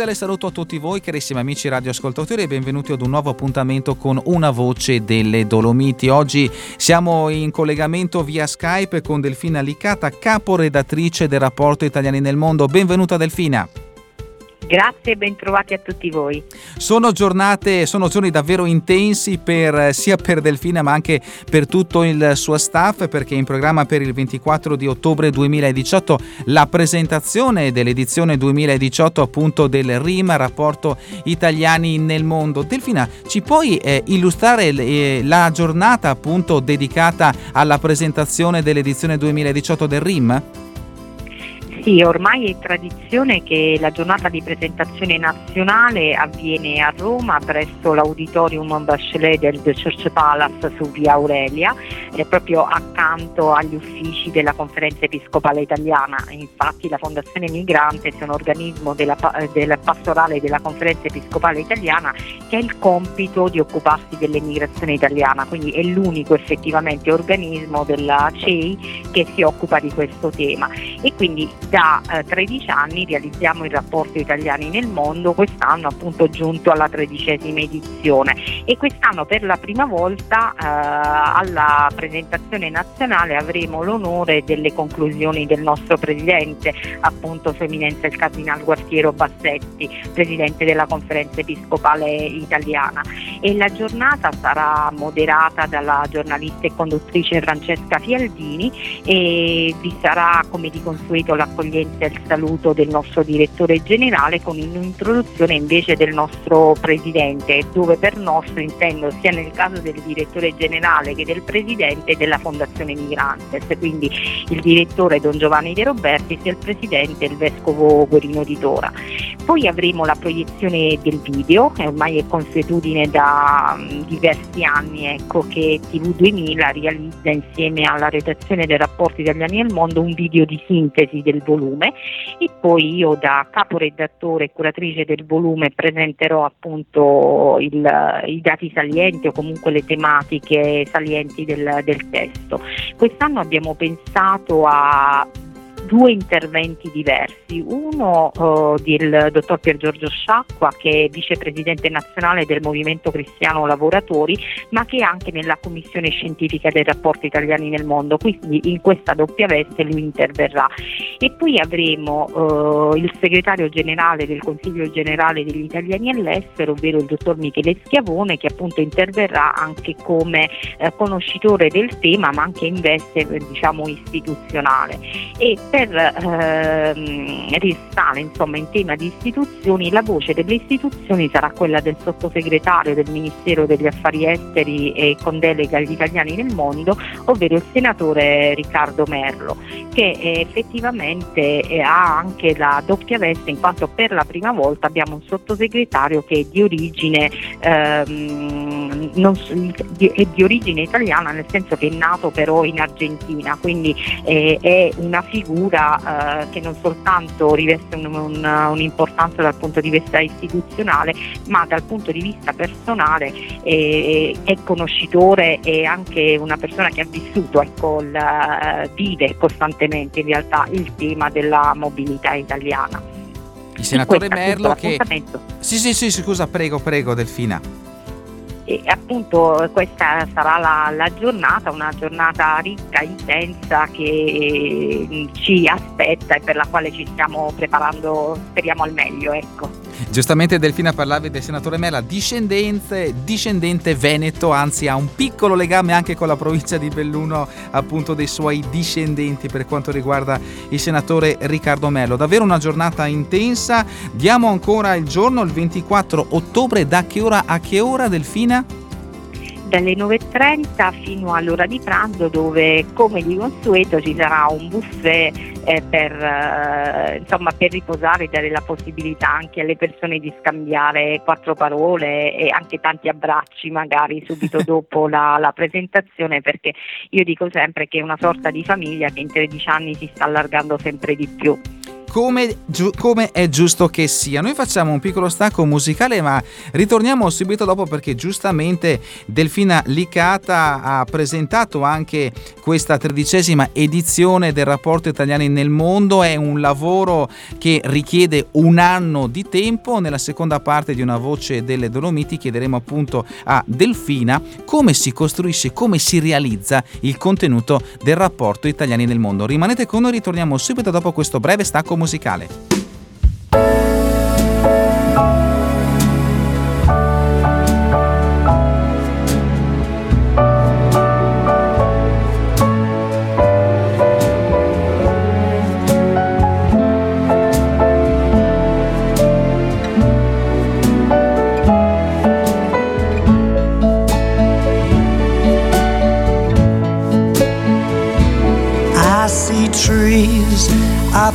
Cordiale saluto a tutti voi, carissimi amici radioascoltatori, e benvenuti ad un nuovo appuntamento con Una voce delle Dolomiti. Oggi siamo in collegamento via Skype con Delfina Licata, caporedattrice del rapporto Italiani nel Mondo. Benvenuta Delfina. Grazie e bentrovati a tutti voi. Sono giornate, sono giorni davvero intensi per, sia per Delfina ma anche per tutto il suo staff perché in programma per il 24 di ottobre 2018 la presentazione dell'edizione 2018 appunto del RIM, rapporto Italiani nel mondo. Delfina, ci puoi eh, illustrare eh, la giornata appunto dedicata alla presentazione dell'edizione 2018 del RIM? Sì, ormai è tradizione che la giornata di presentazione nazionale avviene a Roma presso l'auditorium Bachelet del The Church Palace su via Aurelia, eh, proprio accanto agli uffici della Conferenza Episcopale Italiana. Infatti la Fondazione Migrante è un organismo della, del pastorale della Conferenza Episcopale Italiana che ha il compito di occuparsi dell'emigrazione italiana, quindi è l'unico effettivamente organismo della CEI che si occupa di questo tema e quindi da eh, 13 anni realizziamo il rapporto Italiani nel mondo, quest'anno appunto giunto alla tredicesima edizione. E quest'anno per la prima volta eh, alla presentazione nazionale avremo l'onore delle conclusioni del nostro presidente, appunto Sua Eminenza il Cardinal Guartiero Bassetti, presidente della conferenza episcopale italiana. E la giornata sarà moderata dalla giornalista e conduttrice Francesca Fialdini e vi sarà come di consueto l'accoglienza e il saluto del nostro direttore generale con un'introduzione invece del nostro presidente, dove per nostro intendo sia nel caso del direttore generale che del presidente della Fondazione Migrantes, quindi il direttore Don Giovanni De Roberti e il presidente il vescovo Guerino di Tora. Poi avremo la proiezione del video, ormai è consuetudine da um, diversi anni ecco, che TV2000 realizza insieme alla redazione dei rapporti italiani nel mondo un video di sintesi del volume e poi io da caporedattore e curatrice del volume presenterò appunto il, i dati salienti o comunque le tematiche salienti del, del testo. Quest'anno abbiamo pensato a due interventi diversi, uno uh, del dottor Pier Giorgio Sciacqua che è vicepresidente nazionale del Movimento Cristiano Lavoratori ma che è anche nella commissione scientifica dei rapporti italiani nel mondo, quindi in questa doppia veste lui interverrà. E poi avremo uh, il segretario generale del Consiglio generale degli italiani all'estero, ovvero il dottor Michele Schiavone che appunto interverrà anche come uh, conoscitore del tema ma anche in veste diciamo istituzionale. E per ehm, restare insomma, in tema di istituzioni, la voce delle istituzioni sarà quella del sottosegretario del Ministero degli Affari Esteri e con delega agli italiani nel mondo, ovvero il senatore Riccardo Merlo, che effettivamente ha anche la doppia veste in quanto per la prima volta abbiamo un sottosegretario che è di origine, ehm, non, è di origine italiana, nel senso che è nato però in Argentina, quindi eh, è una figura eh, che non soltanto riveste un, un, un'importanza dal punto di vista istituzionale, ma dal punto di vista personale eh, è conoscitore e anche una persona che ha vissuto, ecco, il, vive costantemente in realtà il tema della mobilità italiana. Il senatore Merlo che... Sì, sì, sì, scusa, prego, prego Delfina. E appunto questa sarà la, la, giornata, una giornata ricca, intensa che ci aspetta e per la quale ci stiamo preparando, speriamo al meglio. Ecco. Giustamente Delfina parlavi del senatore Mela, discendente, discendente veneto, anzi ha un piccolo legame anche con la provincia di Belluno, appunto dei suoi discendenti per quanto riguarda il senatore Riccardo Mello. Davvero una giornata intensa. Diamo ancora il giorno, il 24 ottobre, da che ora a che ora Delfina? Dalle 9.30 fino all'ora di pranzo dove come di consueto ci sarà un buffet eh, per, eh, insomma, per riposare e dare la possibilità anche alle persone di scambiare quattro parole e anche tanti abbracci magari subito dopo la, la presentazione perché io dico sempre che è una sorta di famiglia che in 13 anni si sta allargando sempre di più come, giu- come, è giusto che sia. Noi facciamo un piccolo stacco musicale, ma ritorniamo subito dopo perché giustamente Delfina Licata ha presentato anche questa tredicesima edizione del rapporto Italiani nel mondo. È un lavoro che richiede un anno di tempo. Nella seconda parte di Una voce delle Dolomiti chiederemo appunto a Delfina come si costruisce, come si realizza il contenuto del rapporto Italiani nel mondo. Rimanete con noi, ritorniamo subito dopo questo breve stacco musicale. Trees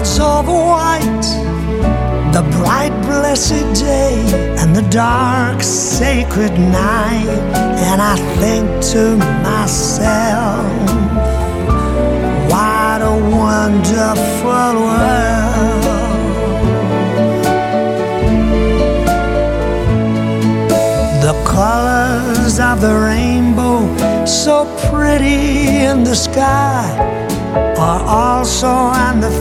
of white, the bright blessed day and the dark sacred night, and I think to myself, what a wonderful world. The colors of the rainbow, so pretty in the sky are also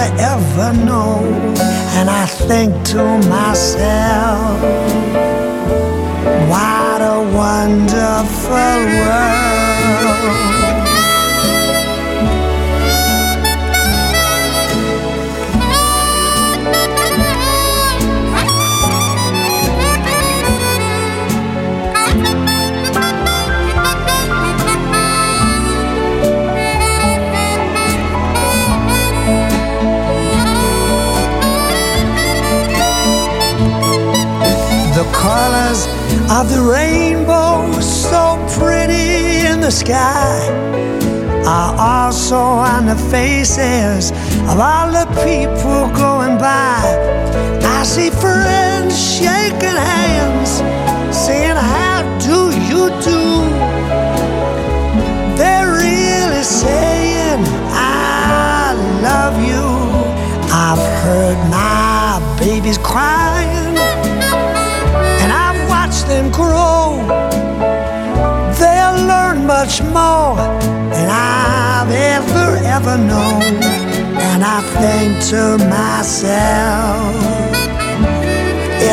I'll ever know. And I think to myself, what a wonderful colors of the rainbow, so pretty in the sky, are also on the faces of all the people going by. I see friends shaking hands, saying, How do you do? They're really saying, I love you. I've heard my babies crying them grow, they'll learn much more than I've ever, ever known. And I think to myself,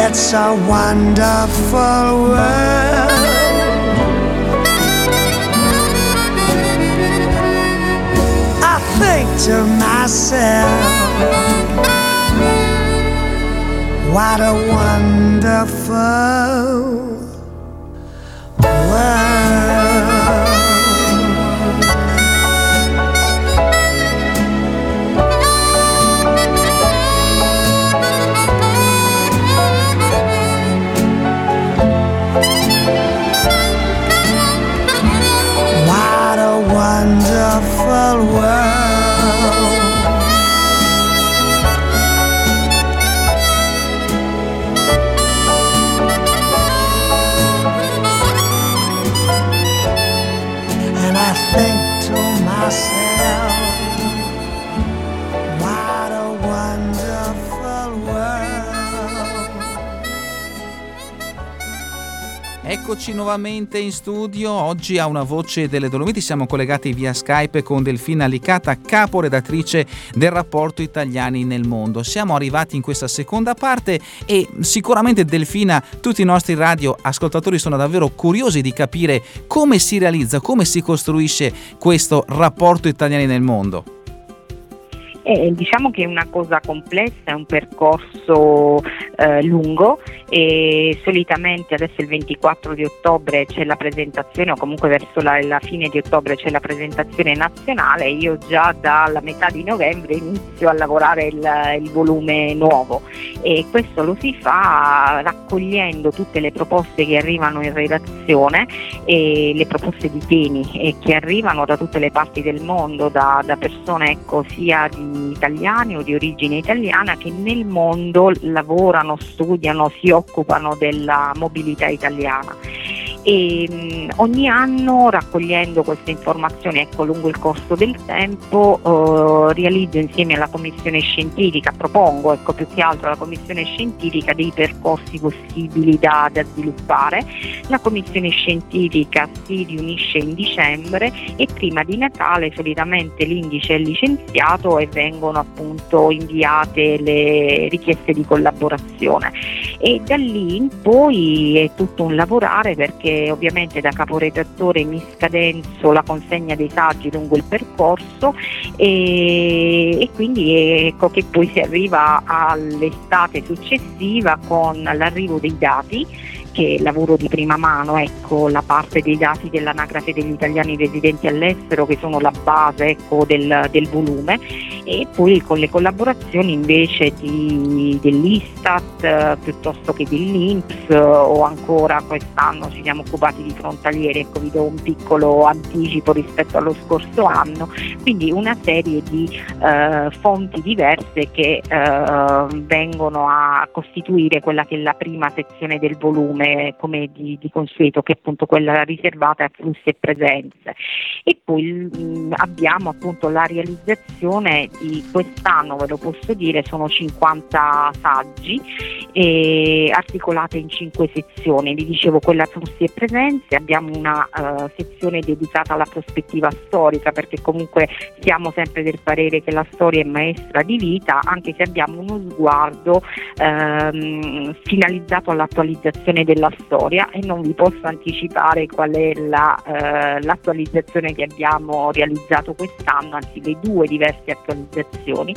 it's a wonderful world. I think to myself, what a wonderful Eccoci nuovamente in studio, oggi a una voce delle Dolomiti siamo collegati via Skype con Delfina Licata, caporedattrice del rapporto Italiani nel mondo. Siamo arrivati in questa seconda parte e sicuramente Delfina, tutti i nostri radio ascoltatori sono davvero curiosi di capire come si realizza, come si costruisce questo rapporto Italiani nel mondo. Eh, diciamo che è una cosa complessa, è un percorso eh, lungo e solitamente adesso il 24 di ottobre c'è la presentazione o comunque verso la, la fine di ottobre c'è la presentazione nazionale, io già dalla metà di novembre inizio a lavorare il, il volume nuovo. E questo lo si fa raccogliendo tutte le proposte che arrivano in redazione e le proposte di temi che arrivano da tutte le parti del mondo, da, da persone ecco, sia di italiani o di origine italiana che nel mondo lavorano, studiano, si occupano della mobilità italiana e mh, ogni anno raccogliendo queste informazioni ecco, lungo il corso del tempo eh, realizzo insieme alla commissione scientifica, propongo ecco, più che altro alla commissione scientifica dei percorsi possibili da, da sviluppare. La commissione scientifica si riunisce in dicembre e prima di Natale solitamente l'indice è licenziato e vengono appunto inviate le richieste di collaborazione e da lì in poi è tutto un lavorare perché ovviamente da caporedattore mi scadenzo la consegna dei saggi lungo il percorso e, e quindi ecco che poi si arriva all'estate successiva con l'arrivo dei dati che lavoro di prima mano, ecco, la parte dei dati dell'anagrafe degli italiani residenti all'estero che sono la base ecco, del, del, volume. E poi con le collaborazioni invece di, dell'Istat eh, piuttosto che dell'Inps eh, o ancora quest'anno ci siamo occupati di frontalieri, ecco vi do un piccolo anticipo rispetto allo scorso anno, quindi una serie di eh, fonti diverse che eh, vengono a costituire quella che è la prima sezione del volume come, come di, di, consueto, che è appunto quella riservata a flussi e presenze. E poi mh, abbiamo appunto la realizzazione di quest'anno, ve lo posso dire, sono 50 saggi eh, articolate in 5 sezioni. Vi dicevo quella flussi e presenze, abbiamo una uh, sezione dedicata alla prospettiva storica perché comunque siamo sempre del parere che la storia è maestra di vita, anche se abbiamo uno sguardo ehm, finalizzato all'attualizzazione del della storia e non vi posso anticipare qual è la, eh, l'attualizzazione che abbiamo realizzato quest'anno, anzi le due diverse attualizzazioni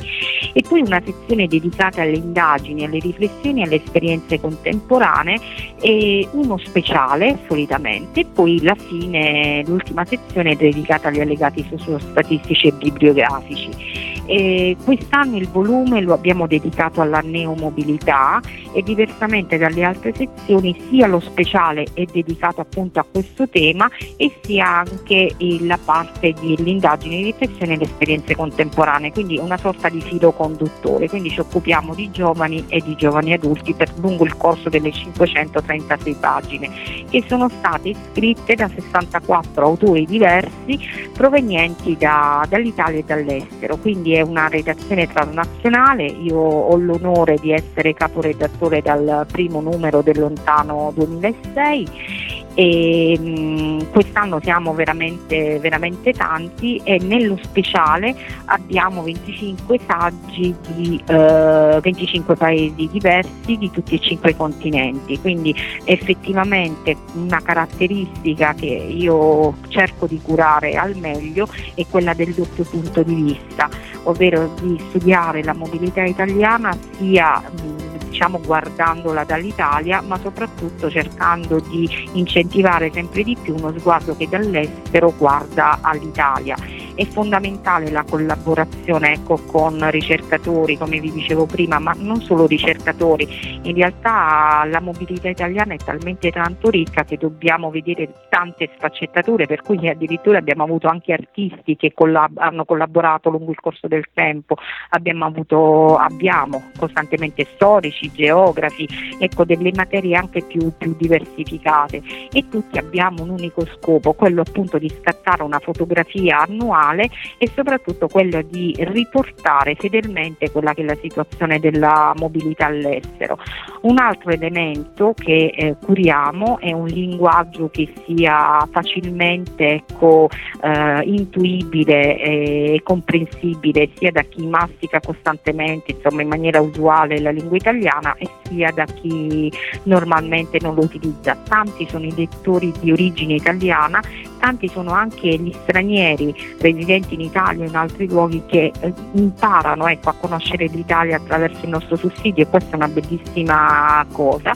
e poi una sezione dedicata alle indagini, alle riflessioni, alle esperienze contemporanee e uno speciale solitamente e poi la fine, l'ultima sezione è dedicata agli allegati sociostatistici e bibliografici. E quest'anno il volume lo abbiamo dedicato alla neomobilità e diversamente dalle altre sezioni sia lo speciale è dedicato appunto a questo tema e sia anche la parte dell'indagine di riflessione e le esperienze contemporanee, quindi una sorta di filo conduttore, quindi ci occupiamo di giovani e di giovani adulti per lungo il corso delle 536 pagine che sono state scritte da 64 autori diversi provenienti da, dall'Italia e dall'estero, quindi è una redazione transnazionale, io ho l'onore di essere caporedattore dal primo numero del lontano 2006 e mh, quest'anno siamo veramente, veramente tanti e nello speciale abbiamo 25 saggi di eh, 25 paesi diversi di tutti e cinque i continenti, quindi effettivamente una caratteristica che io cerco di curare al meglio è quella del doppio punto di vista, ovvero di studiare la mobilità italiana sia mh, diciamo guardandola dall'Italia, ma soprattutto cercando di incentivare sempre di più uno sguardo che dall'estero guarda all'Italia è fondamentale la collaborazione ecco, con ricercatori, come vi dicevo prima, ma non solo ricercatori. In realtà la mobilità italiana è talmente tanto ricca che dobbiamo vedere tante sfaccettature, per cui addirittura abbiamo avuto anche artisti che collab- hanno collaborato lungo il corso del tempo, abbiamo, avuto, abbiamo costantemente storici, geografi, ecco, delle materie anche più, più diversificate e tutti abbiamo un unico scopo, quello appunto di scattare una fotografia annuale male e soprattutto quello di riportare fedelmente quella che è la situazione della mobilità all'estero. Un altro elemento che eh, curiamo è un linguaggio che sia facilmente ecco, eh, intuibile e comprensibile sia da chi mastica costantemente insomma, in maniera usuale la lingua italiana e sia da chi normalmente non lo utilizza. Tanti sono i lettori di origine italiana tanti sono anche gli stranieri residenti in Italia o in altri luoghi che eh, imparano ecco, a conoscere l'Italia attraverso il nostro sussidio e questa è una bellissima cosa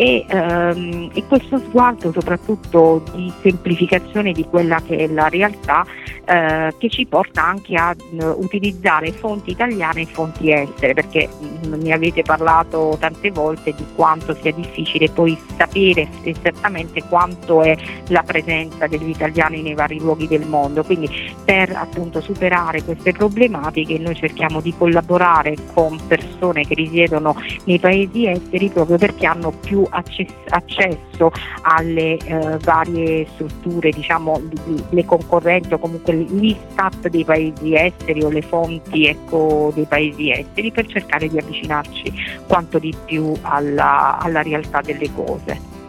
e, ehm, e, questo sguardo soprattutto di semplificazione di quella che è la realtà eh, che ci porta anche a uh, utilizzare fonti italiane e fonti estere perché mh, mm, ne avete parlato tante volte di quanto sia difficile poi sapere esattamente quanto è la presenza degli italiani nei vari luoghi del mondo. Quindi per appunto superare queste problematiche noi cerchiamo di collaborare con persone che risiedono nei paesi esteri proprio perché hanno più accesso alle eh, varie strutture, diciamo le concorrenti o comunque l'Istat dei paesi esteri o le fonti ecco, dei paesi esteri per cercare di avvicinarci quanto di più alla, alla realtà delle cose.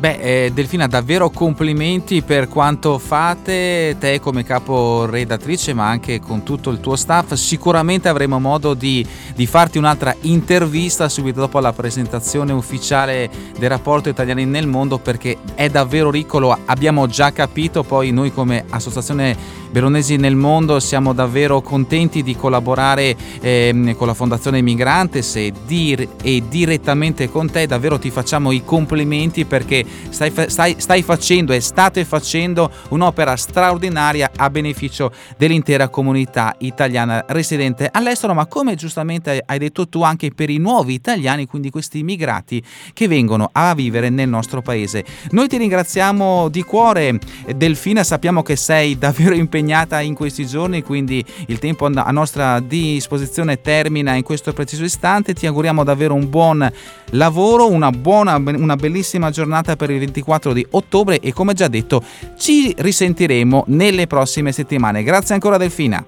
Beh, eh, Delfina, davvero complimenti per quanto fate, te come capo redattrice, ma anche con tutto il tuo staff. Sicuramente avremo modo di, di farti un'altra intervista subito dopo la presentazione ufficiale del rapporto Italiani nel Mondo, perché è davvero ricco, abbiamo già capito. Poi noi come Associazione Veronesi nel Mondo siamo davvero contenti di collaborare eh, con la Fondazione Migrantes e, dir- e direttamente con te. Davvero ti facciamo i complimenti perché stai, stai, stai facendo e state facendo un'opera straordinaria a beneficio dell'intera comunità italiana residente all'estero, ma come giustamente hai detto tu anche per i nuovi italiani, quindi questi immigrati che vengono a vivere nel nostro paese. Noi ti ringraziamo di cuore, Delfina, sappiamo che sei davvero impegnata in questi giorni, quindi il tempo a nostra disposizione termina in questo preciso istante. Ti auguriamo davvero un buon lavoro, una buona, una bellissima giornata per il 24 di ottobre e come già detto ci risentiremo nelle prossime settimane. Grazie ancora Delfina.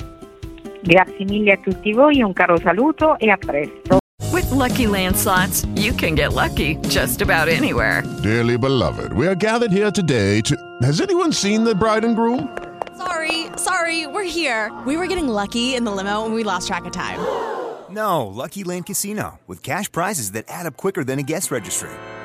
Grazie mille a tutti voi, un caro saluto e a presto. With lucky landslots, you can get lucky just about anywhere. Dearly beloved, we are gathered here today to. Has anyone seen the bride and groom? Sorry, sorry, we're here. We were getting lucky in the limo and we lost track of time. No, Lucky Land Casino, with cash prizes that add up quicker than a guest registry